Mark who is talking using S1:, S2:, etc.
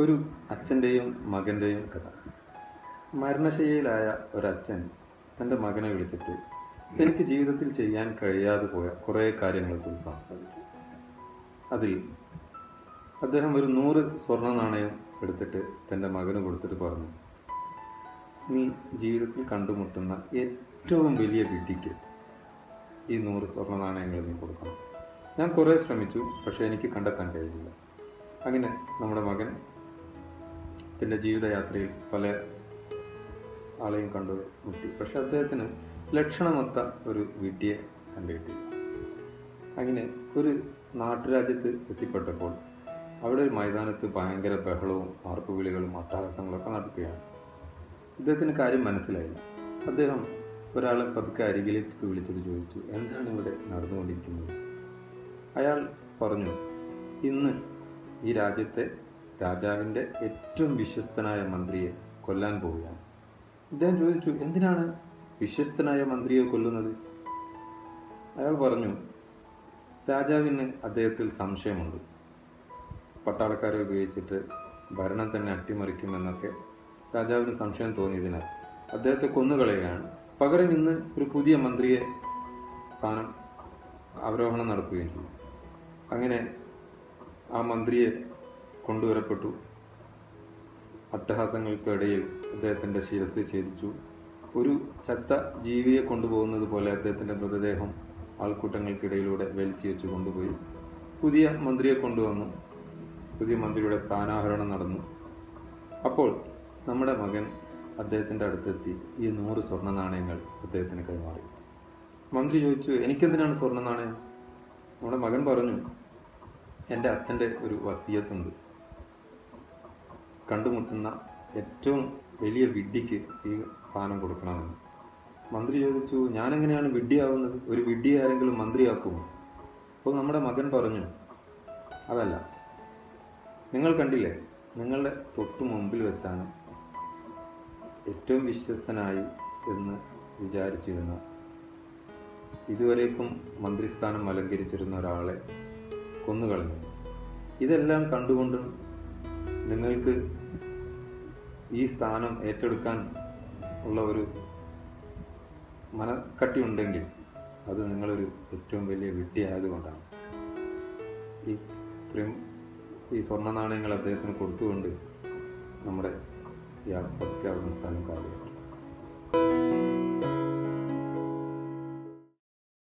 S1: ഒരു അച്ഛന്റെയും മകന്റെയും കഥ. മരണശയ്യയിലായ ഒരച്ഛൻ തന്റെ മകനെ വിളിച്ചിട്ട് എനിക്ക് ജീവിതത്തിൽ ചെയ്യാൻ കഴിയാതെ പോയ കുറേ കാര്യങ്ങളെക്കുറിച്ച് സംസാരിച്ചു അതിൽ അദ്ദേഹം ഒരു നൂറ് സ്വർണ നാണയം എടുത്തിട്ട് തന്റെ മകന് കൊടുത്തിട്ട് പറഞ്ഞു നീ ജീവിതത്തിൽ കണ്ടുമുട്ടുന്ന ഏറ്റവും വലിയ വിധിക്ക് ഈ നൂറ് സ്വർണ നാണയങ്ങൾ നീ കൊടുക്കണം. ഞാൻ കുറേ ശ്രമിച്ചു പക്ഷേ എനിക്ക് കണ്ടെത്താൻ കഴിയില്ല. അങ്ങനെ നമ്മുടെ മകൻ തന്റെ ജീവിതയാത്രയിൽ പല ആളെയും കണ്ടു മുട്ടി. പക്ഷെ അദ്ദേഹത്തിന് ലക്ഷണമൊത്ത ഒരു വിദ്യയെ കണ്ടുകിട്ടി. അങ്ങനെ ഒരു നാട്ടുരാജ്യത്ത് എത്തിപ്പെട്ടപ്പോൾ അവിടെ ഒരു മൈതാനത്ത് ഭയങ്കര ബഹളവും ആർപ്പുവിളികളും അട്ടഹാസങ്ങളൊക്കെ നടക്കുകയാണ്. അദ്ദേഹത്തിന് കാര്യം മനസ്സിലായില്ല. അദ്ദേഹം ഒരാളെ പതുക്കെ അരികിലേക്ക് വിളിച്ചിട്ട് ചോദിച്ചു എന്താണ് ഇവിടെ നടന്നുകൊണ്ടിരിക്കുന്നത്? അയാൾ പറഞ്ഞു ഇന്ന് ഈ രാജ്യത്തെ രാജാവിന്റെ ഏറ്റവും വിശ്വസ്തനായ മന്ത്രിയെ കൊല്ലാൻ പോവുകയാണ്. അദ്ദേഹം ചോദിച്ചു എന്തിനാണ് വിശ്വസ്തനായ മന്ത്രിയെ കൊല്ലുന്നത്? അയാൾ പറഞ്ഞു രാജാവിന് അദ്ദേഹത്തിൽ സംശയമുണ്ട്. പട്ടാളക്കാരെ ഉപയോഗിച്ചിട്ട് ഭരണം തന്നെ അട്ടിമറിക്കുമെന്നൊക്കെ രാജാവിന് സംശയം തോന്നിയതിനാൽ അദ്ദേഹത്തെ കൊന്നുകളയുകയാണ്. പകരം ഇന്ന് ഒരു പുതിയ മന്ത്രിയെ സ്ഥാനം അവരോഹണം നടത്തുകയും ചെയ്തു അങ്ങനെ ആ മന്ത്രിയെ കൊണ്ടുവരപ്പെട്ടു. അട്ടഹാസങ്ങൾക്കിടയിൽ അദ്ദേഹത്തിന്റെ ശിരസ് ഛേദിച്ചു. ഒരു ചത്ത ജീവിയെ കൊണ്ടുപോകുന്നത് പോലെ അദ്ദേഹത്തിന്റെ മൃതദേഹം ആൾക്കൂട്ടങ്ങൾക്കിടയിലൂടെ വലിച്ചു വെച്ച് കൊണ്ടുപോയി. പുതിയ മന്ത്രിയെ കൊണ്ടുവന്നു. പുതിയ മന്ത്രിയുടെ സ്ഥാനാഹരണം നടന്നു. അപ്പോൾ നമ്മുടെ മകൻ അദ്ദേഹത്തിന്റെ അടുത്തെത്തി. ഈ നൂറ് സ്വർണ നാണയങ്ങൾ അദ്ദേഹത്തിന് കൈമാറി. മന്ത്രി ചോദിച്ചു എനിക്കെന്തിനാണ് സ്വർണ നാണയം നമ്മുടെ മകൻ പറഞ്ഞു എന്റെ അച്ഛന്റെ ഒരു വസീയത്തുണ്ട്. കണ്ടുമുട്ടുന്ന ഏറ്റവും വലിയ വിഡ്ഢിക്ക് ഈ സാധനം കൊടുക്കണമെന്ന്. മന്ത്രി ചോദിച്ചു ഞാനെങ്ങനെയാണ് വിഡ്ഢിയാവുന്നത്? ഒരു വിഡ്ഢി ആരെങ്കിലും മന്ത്രിയാക്കുമോ? അപ്പോൾ നമ്മുടെ മകൻ പറഞ്ഞു അതല്ല. നിങ്ങൾ കണ്ടില്ലേ നിങ്ങളുടെ തൊട്ടു മുമ്പിൽ വെച്ചാണ് ഏറ്റവും വിശ്വസ്തനായി എന്ന് വിചാരിച്ചിരുന്ന ഇതുവരേക്കും മന്ത്രിസ്ഥാനം അലങ്കരിച്ചിരുന്ന ഒരാളെ കൊന്നുകളഞ്ഞു. ഇതെല്ലാം കണ്ടുകൊണ്ടും നിങ്ങൾക്ക് ഈ സ്ഥാനം ഏറ്റെടുക്കാൻ ഉള്ള ഒരു മനക്കട്ടി ഉണ്ടെങ്കിൽ അത് നിങ്ങളൊരു ഏറ്റവും വലിയ വിഡ്ഢിയായതുകൊണ്ടാണ്. ഈ ഇത്രയും ഈ സ്വർണ നാണയങ്ങൾ അദ്ദേഹത്തിന് കൊടുത്തുകൊണ്ട് നമ്മുടെ ഇയാൾ പതുക്കെ അവിടുന്ന് സ്ഥലം